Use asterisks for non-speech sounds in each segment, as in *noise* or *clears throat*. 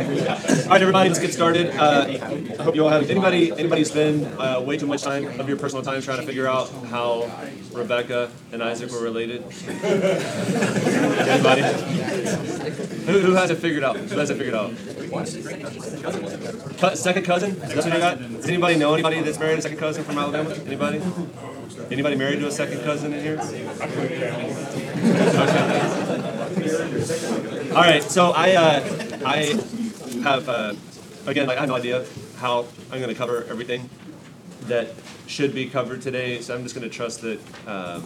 right, everybody, let's get started. Uh, I hope you all have anybody anybody spend uh, way too much time of your personal time trying to figure out how Rebecca and Isaac were related. Anybody? Who, who has it figured out? Who has it figured out? Second cousin? What you got? Does anybody know anybody that's married to a second cousin from Alabama? Anybody? Anybody married to a second cousin in here? Okay. All right, so I uh, I have uh, again like I have no idea how I'm going to cover everything that should be covered today. So I'm just going to trust that um,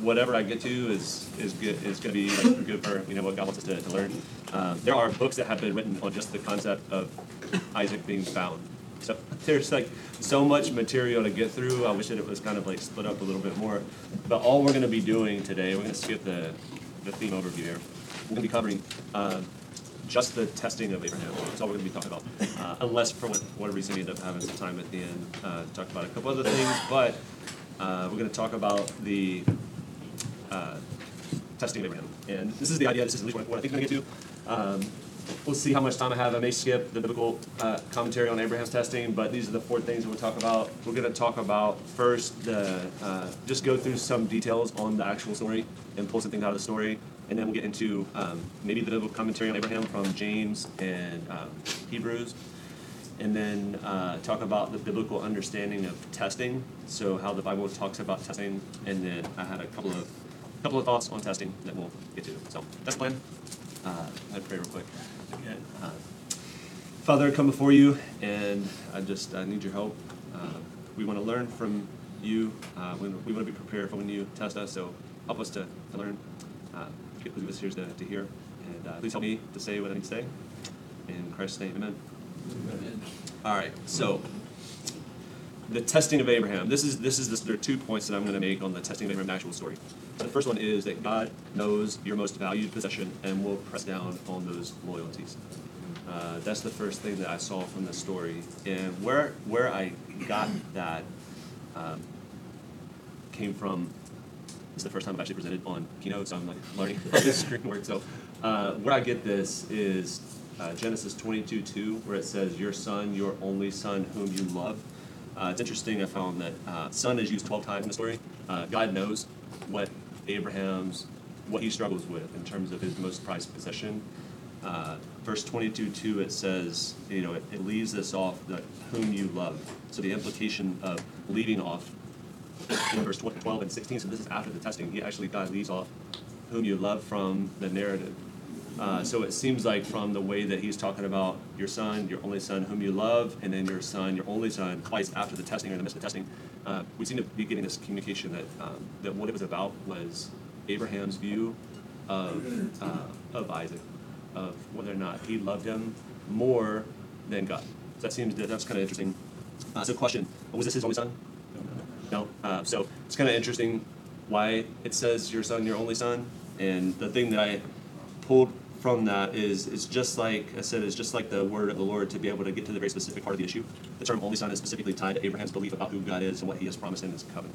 whatever I get to is is good is going to be like, good for you know what God wants us to, to learn. Um, there are books that have been written on just the concept of Isaac being found. So there's like so much material to get through. I wish that it was kind of like split up a little bit more. But all we're going to be doing today, we're going to skip the the theme overview here. We're going to be covering. Uh, just the testing of Abraham. That's all we're going to be talking about. Uh, unless for whatever reason we end up having some time at the end uh, to talk about a couple other things. But uh, we're going to talk about the uh, testing of Abraham. And this is the idea. This is at least what, I think we're going to get to. Um, we'll see how much time I have. I may skip the biblical uh, commentary on Abraham's testing, but these are the four things that we'll talk about. We're going to talk about first the uh, just go through some details on the actual story and pull something out of the story, and then we'll get into um, maybe the biblical commentary on Abraham from James and um, Hebrews. And then uh, talk about the biblical understanding of testing, so how the Bible talks about testing, and then I had a couple of couple of thoughts on testing that we'll get to. So that's the plan. Uh, I pray real quick. Again, uh, Father, I come before you, and I just I need your help. Uh, we want to learn from you. Uh, we, we want to be prepared for when you test us. So help us to, to learn. Uh, get us here to, to hear, and uh, please help me to say what I need to say. In Christ's name, Amen. amen. All right. So the testing of Abraham. This is this is this, there are two points that I'm going to make on the testing of Abraham's actual story. The first one is that God knows your most valued possession and will press down on those loyalties. Uh, that's the first thing that I saw from the story, and where where I got that um, came from. This is the first time I've actually presented on keynote, so I'm like learning how this screen works. So uh, where I get this is uh, Genesis 22 2, where it says, "Your son, your only son, whom you love." Uh, it's interesting. I found that uh, son is used 12 times in the story. Uh, God knows what Abraham's what he struggles with in terms of his most prized possession. Uh, verse 22 2 it says you know it, it leaves this off that whom you love so the implication of leaving off verse 12 and 16 so this is after the testing he actually god leaves off whom you love from the narrative uh, so it seems like from the way that he's talking about your son your only son whom you love and then your son your only son twice after the testing or in the midst of the testing uh, we seem to be getting this communication that um, that what it was about was abraham's view of, uh, of isaac of whether or not he loved him more than God. So that seems that's kind of interesting. Uh, so, question: Was this his only son? No. Uh, so it's kind of interesting why it says your son, your only son, and the thing that I pulled from that is it's just like I said, it's just like the word of the Lord to be able to get to the very specific part of the issue. The term only son is specifically tied to Abraham's belief about who God is and what He has promised in His covenant.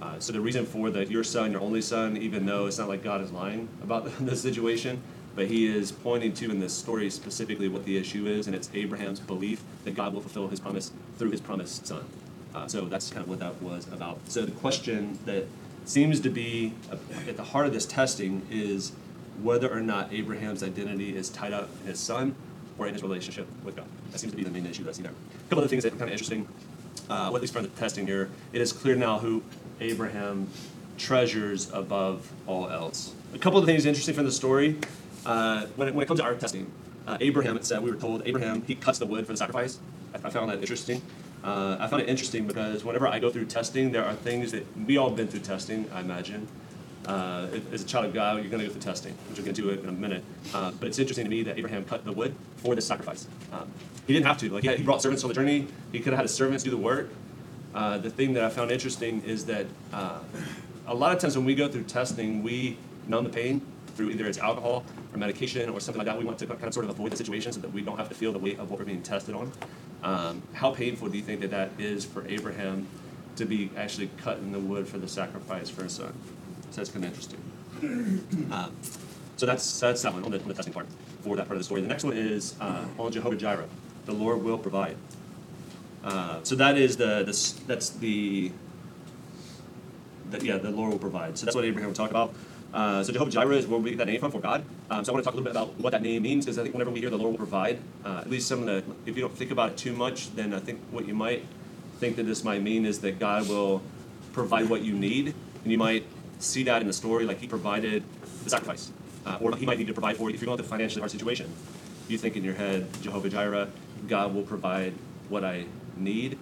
Uh, so the reason for the your son, your only son, even though it's not like God is lying about *laughs* the situation, but he is pointing to in this story specifically what the issue is, and it's Abraham's belief that God will fulfill his promise through his promised son. Uh, so that's kind of what that was about. So the question that seems to be at the heart of this testing is whether or not Abraham's identity is tied up in his son or in his relationship with God. That seems to be the main issue that's there. A couple other things that are kind of interesting, uh, well, at least from the testing here, it is clear now who Abraham treasures above all else. A couple of things interesting from the story. Uh, when, it, when it comes to our testing, uh, Abraham, it said, we were told, Abraham, he cuts the wood for the sacrifice. I, I found that interesting. Uh, I found it interesting because whenever I go through testing, there are things that we all been through testing, I imagine. Uh, as a child of God, you're going to go through testing, which we'll get into it in a minute. Uh, but it's interesting to me that Abraham cut the wood for this sacrifice. Um, he didn't have to. Like, he, he brought servants on the journey. He could have had his servants do the work. Uh, the thing that I found interesting is that uh, a lot of times when we go through testing, we numb the pain through either it's alcohol or medication or something like that. We want to kind of sort of avoid the situation so that we don't have to feel the weight of what we're being tested on. Um, how painful do you think that that is for Abraham to be actually cutting the wood for the sacrifice for his son? So that's kind of interesting. *clears throat* Um, so that's that's that one on the, on the testing part. for that part of the story. The next one is uh, on Jehovah Jireh, the Lord will provide. Uh, so that is the, the that's the that yeah, the Lord will provide. So that's what Abraham would talk about. Uh, so Jehovah Jireh is where we get that name from for God. Um, so I want to talk a little bit about what that name means because I think whenever we hear the Lord will provide, uh, at least some of the, if you don't think about it too much, then I think what you might think that this might mean is that God will provide what you need, and you might see that in the story, like He provided the sacrifice, uh, or He might need to provide for you if you're going through a financially hard situation. You think in your head, Jehovah Jireh, God will provide what I need,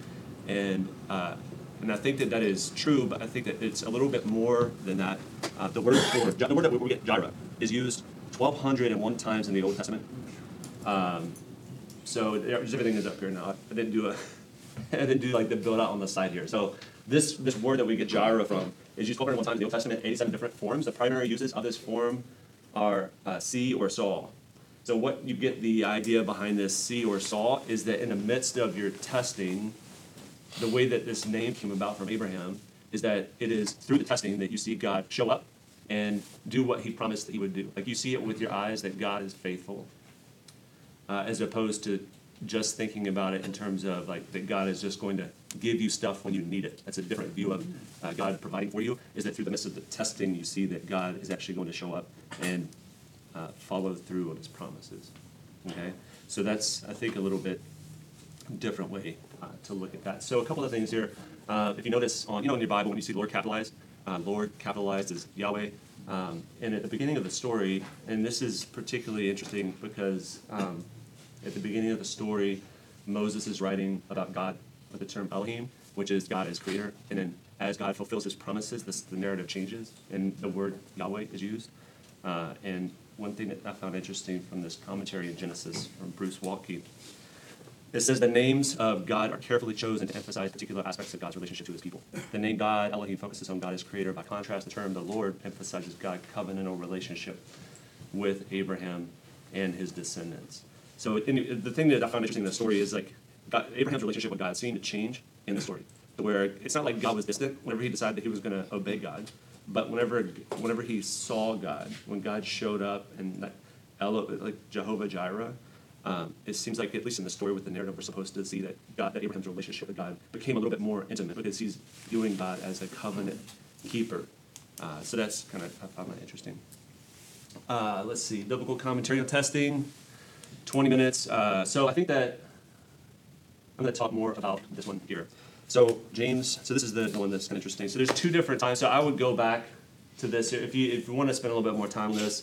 and uh, and I think that that is true, but I think that it's a little bit more than that. Uh, the word for the word that we get Jireh is used 1,201 times in the Old Testament. Um, so there's everything is up here now. I didn't do a, *laughs* I didn't do like the build out on the side here. So this this word that we get Jireh from is used 1,201 times in the Old Testament, 87 different forms. The primary uses of this form are uh, see or saw. So what you get the idea behind this see or saw is that in the midst of your testing, the way that this name came about from Abraham is that it is through the testing that you see God show up and do what he promised that he would do. Like you see it with your eyes that God is faithful, uh, as opposed to just thinking about it in terms of like that God is just going to give you stuff when you need it. That's a different view of uh, God providing for you. Is that through the midst of the testing you see that God is actually going to show up and uh, follow through on his promises. Okay, so that's I think a little bit different way uh, to look at that. So a couple of things here. Uh, if you notice on you know in your Bible when you see Lord capitalized, uh, Lord capitalized is Yahweh. Um, and at the beginning of the story, and this is particularly interesting because um, at the beginning of the story, Moses is writing about God with the term Elohim, which is God as creator. And then as God fulfills his promises, this, the narrative changes and the word Yahweh is used. Uh, and one thing that I found interesting from this commentary in Genesis from Bruce Waltke it says the names of God are carefully chosen to emphasize particular aspects of God's relationship to his people. The name God, Elohim, focuses on God as creator. By contrast, the term the Lord emphasizes God's covenantal relationship with Abraham and his descendants. So in, the thing that I found interesting in the story is like God, Abraham's relationship with God seemed to change in the story, where it's not like God was distant whenever he decided that he was going to obey God, but whenever whenever he saw God, when God showed up and like, like Jehovah Jireh, um, it seems like, at least in the story with the narrative, we're supposed to see that God, that Abraham's relationship with God became a little bit more intimate because he's viewing God as a covenant keeper. Uh, so that's kind of I found that interesting. Uh, let's see, biblical commentary on testing, 20 minutes. Uh, so I think that I'm going to talk more about this one here. So James, so this is the, one that's kind of interesting. So there's two different times. So I would go back to this here. If you if you want to spend a little bit more time on this,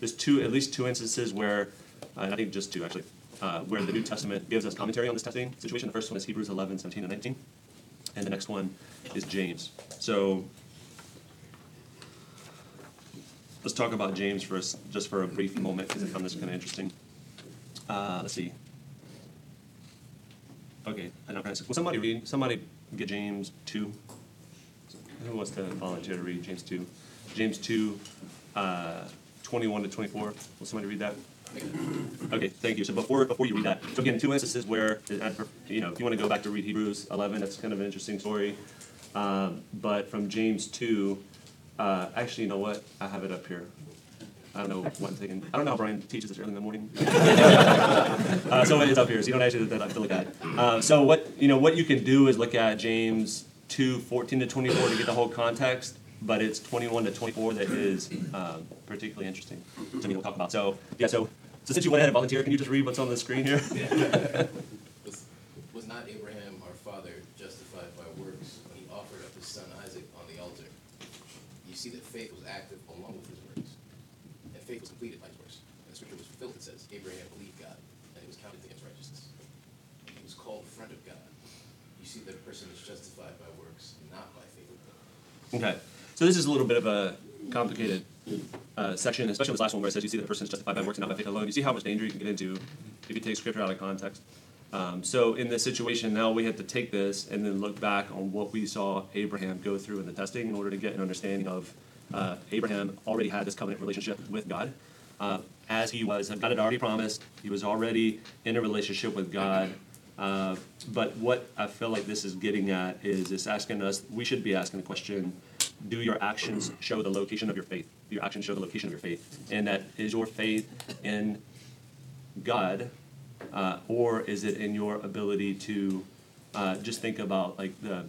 there's two at least two instances where, uh, and I think just two actually, uh, where the New Testament gives us commentary on this testing situation. The first one is Hebrews 11, 17, and 19, and the next one is James. So let's talk about James for us, just for a brief moment because I found this kind of interesting. Uh, let's see. Okay, I'm not gonna. Will somebody read? Somebody get James two. Who wants to volunteer to read James two? James two, uh, twenty-one to twenty-four. Will somebody read that? Okay, thank you. So before before you read that, so again, two instances where uh, you know if you want to go back to read Hebrews eleven, that's kind of an interesting story. Um, but from James two, uh, actually, you know what? I have it up here. I don't know one thing. I don't know how Brian teaches this early in the morning. *laughs* uh, so it's up here, so you don't actually have to look at it. Uh, so what you know, what you can do is look at James 2, 14 to 24 to get the whole context, but it's 21 to 24 that is um, particularly interesting to me to talk about. So yeah, so so since you went ahead and volunteered, can you just read what's on the screen here? *laughs* Was, was not Abraham our father justified by works when he offered up his son Isaac on the altar? You see that faith was active along with his works, and faith was completed by his works. And the scripture was fulfilled, it says, Abraham believed God, and it was counted to him as righteousness. And he was called friend of God. You see that a person is justified by works, not by faith alone. Okay, so this is a little bit of a complicated uh, section, especially this last one where it says you see that the person is justified by works and not by faith alone. You see how much danger you can get into if you take scripture out of context. Um, so in this situation, now we have to take this and then look back on what we saw Abraham go through in the testing in order to get an understanding of uh, Abraham already had this covenant relationship with God. Uh, as he was, God had already promised, he was already in a relationship with God. Uh, but what I feel like this is getting at is it's asking us, we should be asking the question, do your actions show the location of your faith? Do your actions show the location of your faith? And that is your faith in God, uh, or is it in your ability to uh, just think about like the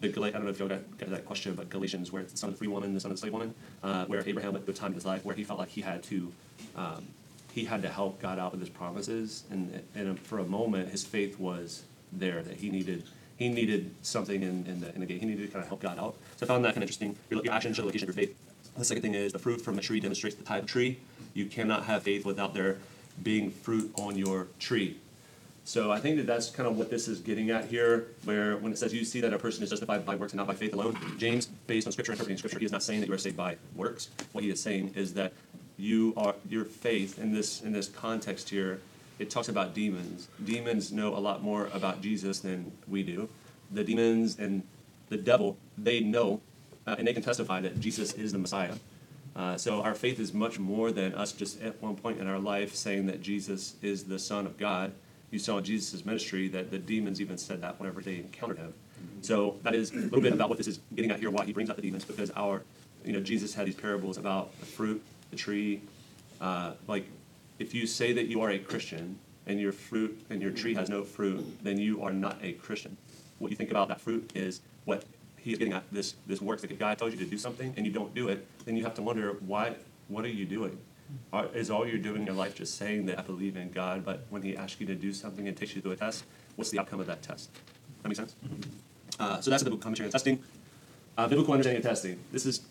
the Gal- I don't know if y'all got, got that question, but Galatians, where it's the son of the free woman, the son of the slave woman, uh, where Abraham at the time in his life where he felt like he had to um, he had to help God out with his promises, and and for a moment his faith was there that he needed he needed something in in the, in the gate. He needed to kind of help God out. So I found that kind of interesting. Your, your action show the location of your faith. The second thing is the fruit from a tree demonstrates the type of tree. You cannot have faith without there being fruit on your tree. So I think that that's kind of what this is getting at here, where when it says you see that a person is justified by works and not by faith alone, James, based on scripture, interpreting scripture, he is not saying that you are saved by works. What he is saying is that you are your faith in this in this context here. It talks about demons. Demons know a lot more about Jesus than we do. The demons and the devil, they know, uh, and they can testify that Jesus is the Messiah. Uh, so our faith is much more than us just at one point in our life saying that Jesus is the Son of God. You saw in Jesus' ministry that the demons even said that whenever they encountered him. So that is a little bit about what this is getting at here, why he brings out the demons, because our, you know, Jesus had these parables about the fruit, the tree. Uh, like, if you say that you are a Christian and your fruit and your tree has no fruit, then you are not a Christian. What you think about that fruit is what he's getting at. This this works. Like if God tells you to do something and you don't do it, then you have to wonder why. What are you doing? Are, is all you're doing in your life just saying that I believe in God, but when He asks you to do something and takes you through a test, what's the outcome of that test? That makes sense? Uh, so that's the biblical commentary on testing. Uh, biblical understanding of testing. This is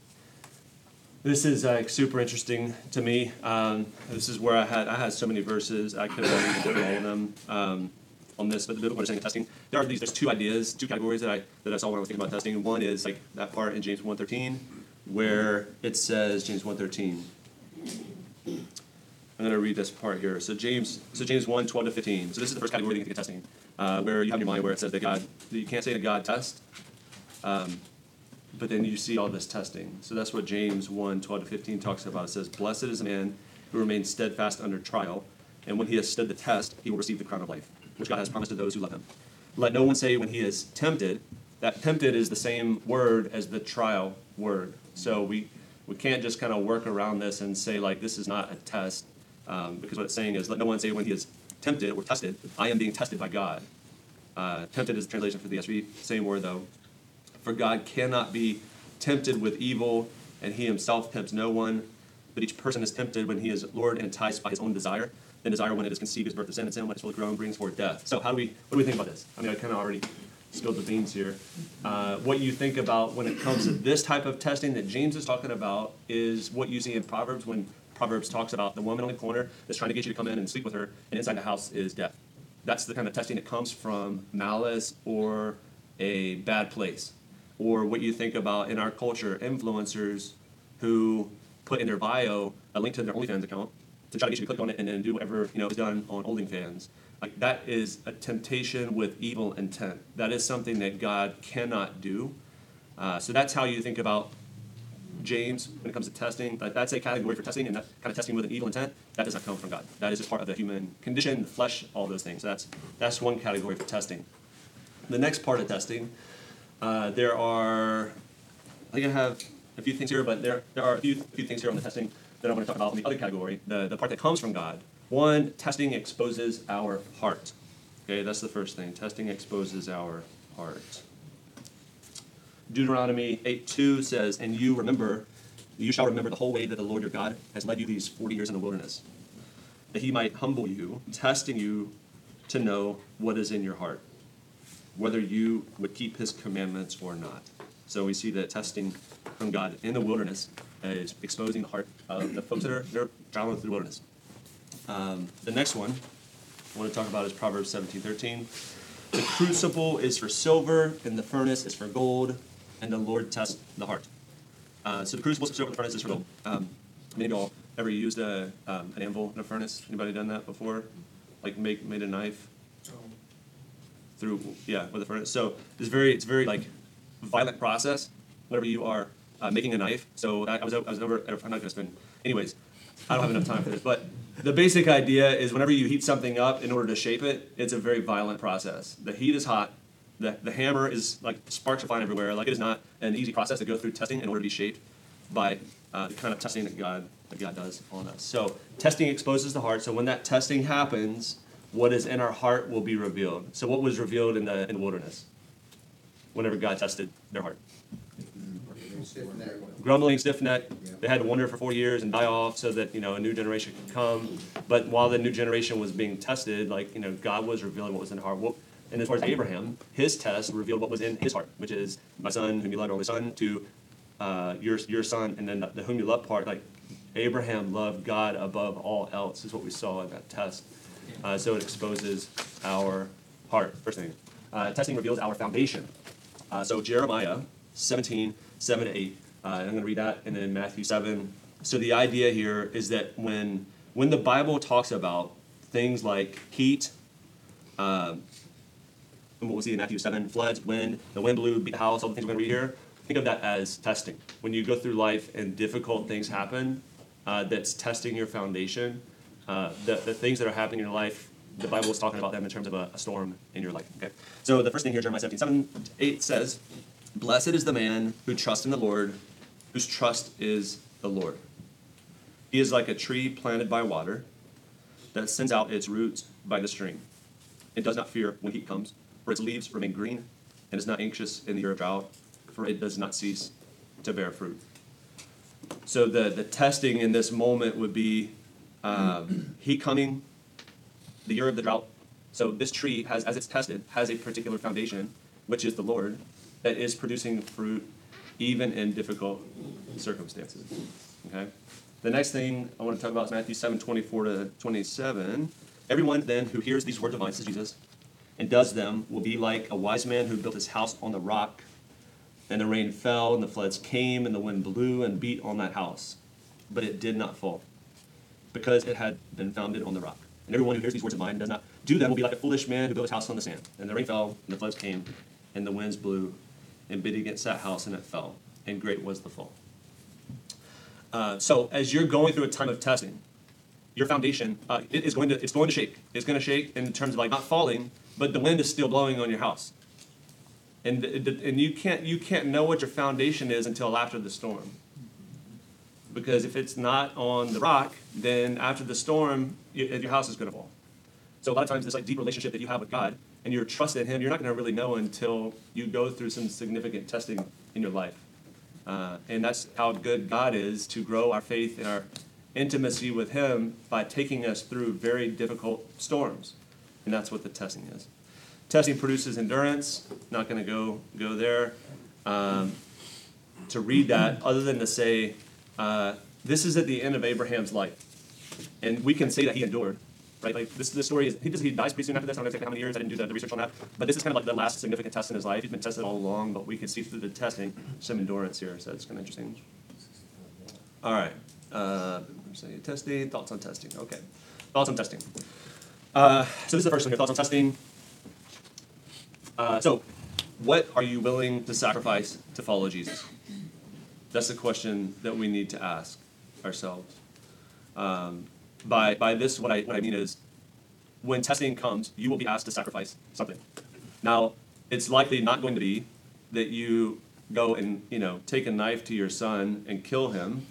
this is like super interesting to me. Um, this is where I had I had so many verses I could have read all of them um, on this, but the biblical understanding of testing. There are these there's two ideas, two categories that I that I saw when I was thinking about testing. One is like that part in James 1:13 where it says James 1:13. I'm going to read this part here. So James, so James 1, 12 to 15. So this is the first category that you can of testing, uh, where you have in your mind where it says that God, that you can't say to God test, um, but then you see all this testing. So that's what James 1, 12 to 15 talks about. It says, Blessed is the man who remains steadfast under trial, and when he has stood the test, he will receive the crown of life, which God has promised to those who love him. Let no one say when he is tempted, that tempted is the same word as the trial word. So we, we can't just kind of work around this and say, like, this is not a test, um, because what it's saying is, let no one say when he is tempted or tested, I am being tested by God. Uh, tempted is the translation for the ESV, same word though. For God cannot be tempted with evil, and he himself tempts no one. But each person is tempted when he is lured and enticed by his own desire. Then desire, when it is conceived, is birth of sin, and sin, when it's fully grown, brings forth death. So how do we, what do we think about this? I mean, I kind of already spilled the beans here. Uh, what you think about when it comes to this type of testing that James is talking about is what you see in Proverbs when Proverbs talks about the woman on the corner that's trying to get you to come in and sleep with her, and inside the house is death. That's the kind of testing that comes from malice or a bad place. Or what you think about in our culture, influencers who put in their bio a link to their OnlyFans account to try to get you to click on it and then do whatever you know is done on OnlyFans. Like that is a temptation with evil intent. That is something that God cannot do. Uh, so that's how you think about James when it comes to testing. That, that's a category for testing, and that kind of testing with an evil intent that does not come from God. That is just part of the human condition, the flesh, all those things. That's that's one category for testing. The next part of testing, uh, there are. I think I have a few things here, but there there are a few, few things here on the testing that I want to talk about in the other category, the, the part that comes from God. One, testing exposes our heart. Okay, that's the first thing. Testing exposes our heart. Deuteronomy 8 2 says, And you remember, you shall remember the whole way that the Lord your God has led you these 40 years in the wilderness, that he might humble you, testing you to know what is in your heart, whether you would keep his commandments or not. So we see that testing from God in the wilderness is exposing the heart of the folks that are, that are traveling through the wilderness. Um, the next one I want to talk about is Proverbs 17 13. The crucible is for silver, and the furnace is for gold, and the Lord tests the heart. Uh, so the crucible is for silver, the furnace is for gold. Um, many of y'all ever used a, um, an anvil in a furnace? Anybody done that before? Like make made a knife through yeah with a furnace. So it's very it's very like violent process whenever you are uh, making a knife. So I, I was I was over. I'm not gonna spend. Anyways, I don't have enough time for this, but the basic idea is whenever you heat something up in order to shape it, it's a very violent process. The heat is hot. The, the hammer is like sparks are flying everywhere. Like it is not an easy process to go through testing in order to be shaped by uh, the kind of testing that God that God does on us. So testing exposes the heart. So when that testing happens, what is in our heart will be revealed. So what was revealed in the in the wilderness? Whenever God tested their heart. Grumbling, stiff necked. They had to wander for four years and die off so that, you know, a new generation could come. But while the new generation was being tested, like, you know, God was revealing what was in the heart. Well, and as far as Abraham, his test revealed what was in his heart, which is my son, whom you love, or my son, to uh, your, your son, and then the, the whom you love part. Like, Abraham loved God above all else, is what we saw in that test. Uh, so it exposes our heart. First thing, uh, testing reveals our foundation. Uh, so Jeremiah 17, 7 to 8. Uh, and I'm going to read that, and then Matthew 7. So the idea here is that when when the Bible talks about things like heat, um, and what we see in Matthew 7, floods, wind, the wind blew, beat the house, all the things we're going to read here, think of that as testing. When you go through life and difficult things happen, uh, that's testing your foundation. Uh, the, the things that are happening in your life, the Bible is talking about them in terms of a, a storm in your life. Okay. So the first thing here, Jeremiah 17, 7, 8 says, Blessed is the man who trusts in the Lord, whose trust is the Lord. He is like a tree planted by water that sends out its roots by the stream. It does not fear when heat comes, for its leaves remain green, and is not anxious in the year of drought, for it does not cease to bear fruit. So the, the testing in this moment would be um, heat coming, the year of the drought. So this tree has, as it's tested, has a particular foundation, which is the Lord, that is producing fruit even in difficult circumstances. Okay? The next thing I want to talk about is Matthew 7, 24 to 27. Everyone then who hears these words of mine, says Jesus, and does them will be like a wise man who built his house on the rock. And the rain fell, and the floods came, and the wind blew and beat on that house. But it did not fall, because it had been founded on the rock. And everyone who hears these words of mine and does not do them will be like a foolish man who built his house on the sand. And the rain fell, and the floods came, and the winds blew and beat against that house, and it fell. And great was the fall. Uh, so as you're going through a time of testing, your foundation uh, it is going to it's going to shake. It's going to shake in terms of like not falling, but the wind is still blowing on your house. And and you can't you can't know what your foundation is until after the storm. Because if it's not on the rock, then after the storm, you, your house is going to fall. So a lot of times this like deep relationship that you have with God and your trust in Him, you're not going to really know until you go through some significant testing in your life. Uh, and that's how good God is to grow our faith and our intimacy with Him by taking us through very difficult storms. And that's what the testing is. Testing produces endurance. Not going to go go there. Um, to read that, other than to say, uh, this is at the end of Abraham's life, and we can say that he endured. Right, like this, this story is he, does, he dies pretty soon after this. I'm not gonna take how many years. I didn't do the, the research on that, but this is kind of like the last significant test in his life. He's been tested all along, but we can see through the testing some endurance here. So it's kind of interesting. All right. Uh, say testing. Thoughts on testing. Okay. Thoughts on testing. Uh, so this is the first one here. Thoughts on testing. Uh, so, what are you willing to sacrifice to follow Jesus? That's the question that we need to ask ourselves. Um, by by this, what I what I mean is, when testing comes, you will be asked to sacrifice something. Now, it's likely not going to be that you go and you know take a knife to your son and kill him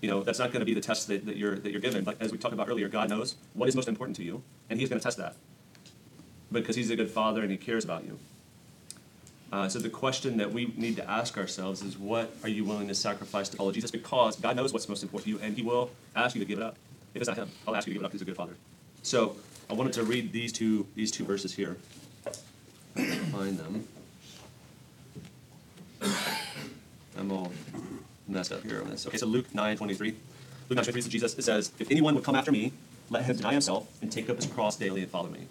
you know that's not going to be the test that, that you're that you're given but as we talked about earlier god knows what is most important to you and he's going to test that because he's a good father and he cares about you uh, so the question that we need to ask ourselves is what are you willing to sacrifice to follow jesus because god knows what's most important to you and he will ask you to give it up if it's not him i'll ask you to give it up he's a good father so i wanted to read these two these two verses here *coughs* find them i'm all messed up here on this. Okay, so Luke 9 23. Luke 9 23 Jesus, it says, If anyone would come after me, let him deny himself and take up his cross daily and follow me.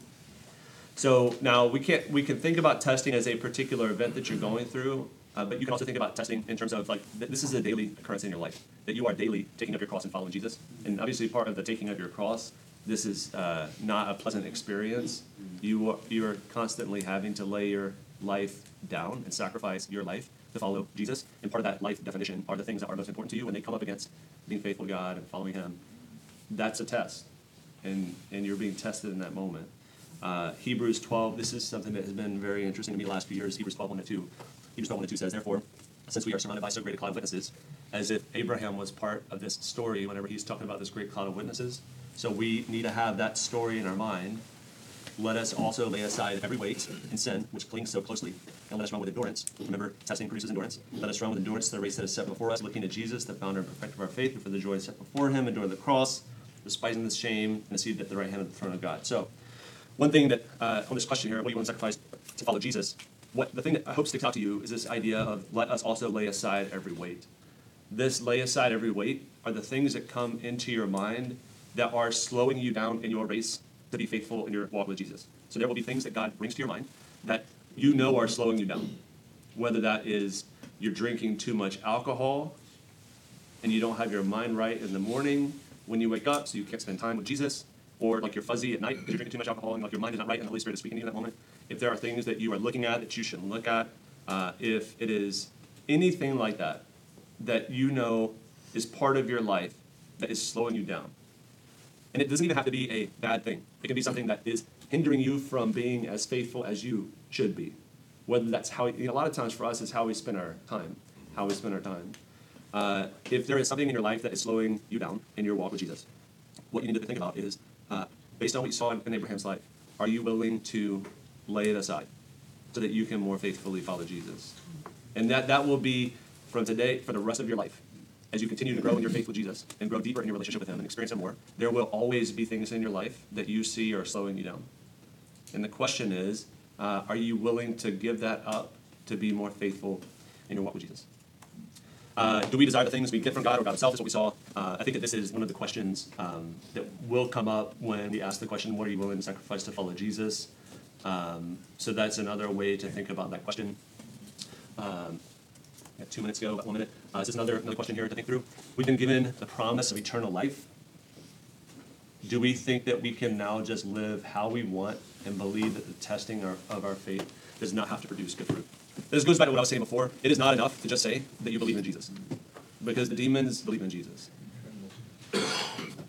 So now we can't we can think about testing as a particular event that you're going through, uh, but you can also think about testing in terms of like th- this is a daily occurrence in your life that you are daily taking up your cross and following Jesus. And obviously, part of the taking of your cross, this is uh, not a pleasant experience. You are, you are constantly having to lay your life down and sacrifice your life to follow Jesus. And part of that life definition are the things that are most important to you when they come up against being faithful to God and following Him. That's a test. And, and you're being tested in that moment. Uh, Hebrews 12, this is something that has been very interesting to me the last few years. Hebrews 12, 1 to 2. Hebrews 12, 1 to 2 says, Therefore, since we are surrounded by so great a cloud of witnesses, as if Abraham was part of this story whenever he's talking about this great cloud of witnesses. So we need to have that story in our mind. Let us also lay aside every weight and sin which clings so closely, and let us run with endurance. Remember, testing produces endurance. Let us run with endurance the race that is set before us, looking to Jesus, the founder and perfecter of our faith, who for the joy set before him endured the cross, despising the shame, and is seated at the right hand of the throne of God. So, one thing that uh, on this question here, what do you want to sacrifice to follow Jesus? What the thing that I hope sticks out to you is this idea of let us also lay aside every weight. This lay aside every weight are the things that come into your mind that are slowing you down in your race to be faithful in your walk with Jesus. So there will be things that God brings to your mind that you know are slowing you down. Whether that is you're drinking too much alcohol and you don't have your mind right in the morning when you wake up, so you can't spend time with Jesus, or like you're fuzzy at night because you're drinking too much alcohol and like your mind is not right and the Holy Spirit is speaking to you in that moment. If there are things that you are looking at that you shouldn't look at, uh, if it is anything like that that you know is part of your life that is slowing you down, and it doesn't even have to be a bad thing. It can be something that is hindering you from being as faithful as you should be. Whether that's how, you know, a lot of times for us is how we spend our time, how we spend our time. Uh, if there is something in your life that is slowing you down in your walk with Jesus, what you need to think about is, uh, based on what you saw in Abraham's life, are you willing to lay it aside so that you can more faithfully follow Jesus? And that, that will be from today for the rest of your life. As you continue to grow in your faith with Jesus and grow deeper in your relationship with Him and experience Him more, there will always be things in your life that you see are slowing you down. And the question is, uh, are you willing to give that up to be more faithful in your walk with Jesus? Uh, do we desire the things we get from God or God Himself? Is what we saw. Uh, I think that this is one of the questions um, that will come up when we ask the question, "What are you willing to sacrifice to follow Jesus?" Um, so that's another way to think about that question. Um, two minutes ago, one minute. Uh, this is another another question here to think through. We've been given the promise of eternal life. Do we think that we can now just live how we want and believe that the testing of, of our faith does not have to produce good fruit? This goes back to what I was saying before. It is not enough to just say that you believe in Jesus, because the demons believe in Jesus.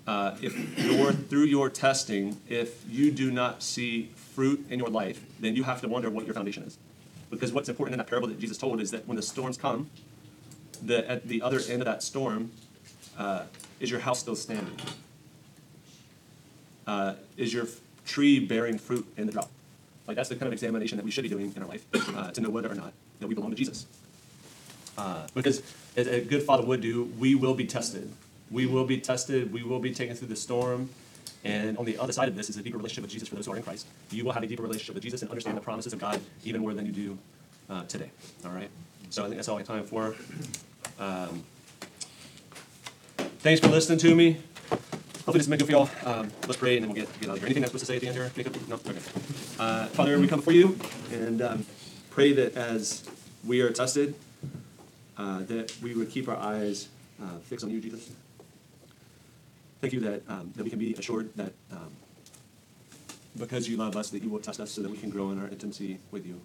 Uh, if your through your testing, if you do not see fruit in your life, then you have to wonder what your foundation is. Because what's important in that parable that Jesus told is that when the storms come, the, at the other end of that storm, uh, is your house still standing? Uh, is your tree bearing fruit in the drought? Like that's the kind of examination that we should be doing in our life uh, to know whether or not that we belong to Jesus. Uh, because as a good father would do, we will be tested. We will be tested. We will be taken through the storm. And on the other side of this is a deeper relationship with Jesus for those who are in Christ. You will have a deeper relationship with Jesus and understand the promises of God even more than you do uh, today. All right? So I think that's all I have time for. Um, thanks for listening to me. Hopefully this for you feel. Um, let's pray and then we'll get, get out of here. Anything I'm supposed to say at the end here? Jacob? No? Okay. Uh, Father, we come before you and um, pray that as we are tested, uh, that we would keep our eyes uh, fixed on you, Jesus. Thank you that, um, that we can be assured that um, because you love us, that you will test us so that we can grow in our intimacy with you.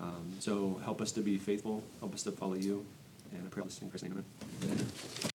Um, so help us to be faithful, help us to follow you, and I pray all this in Christ's name, amen.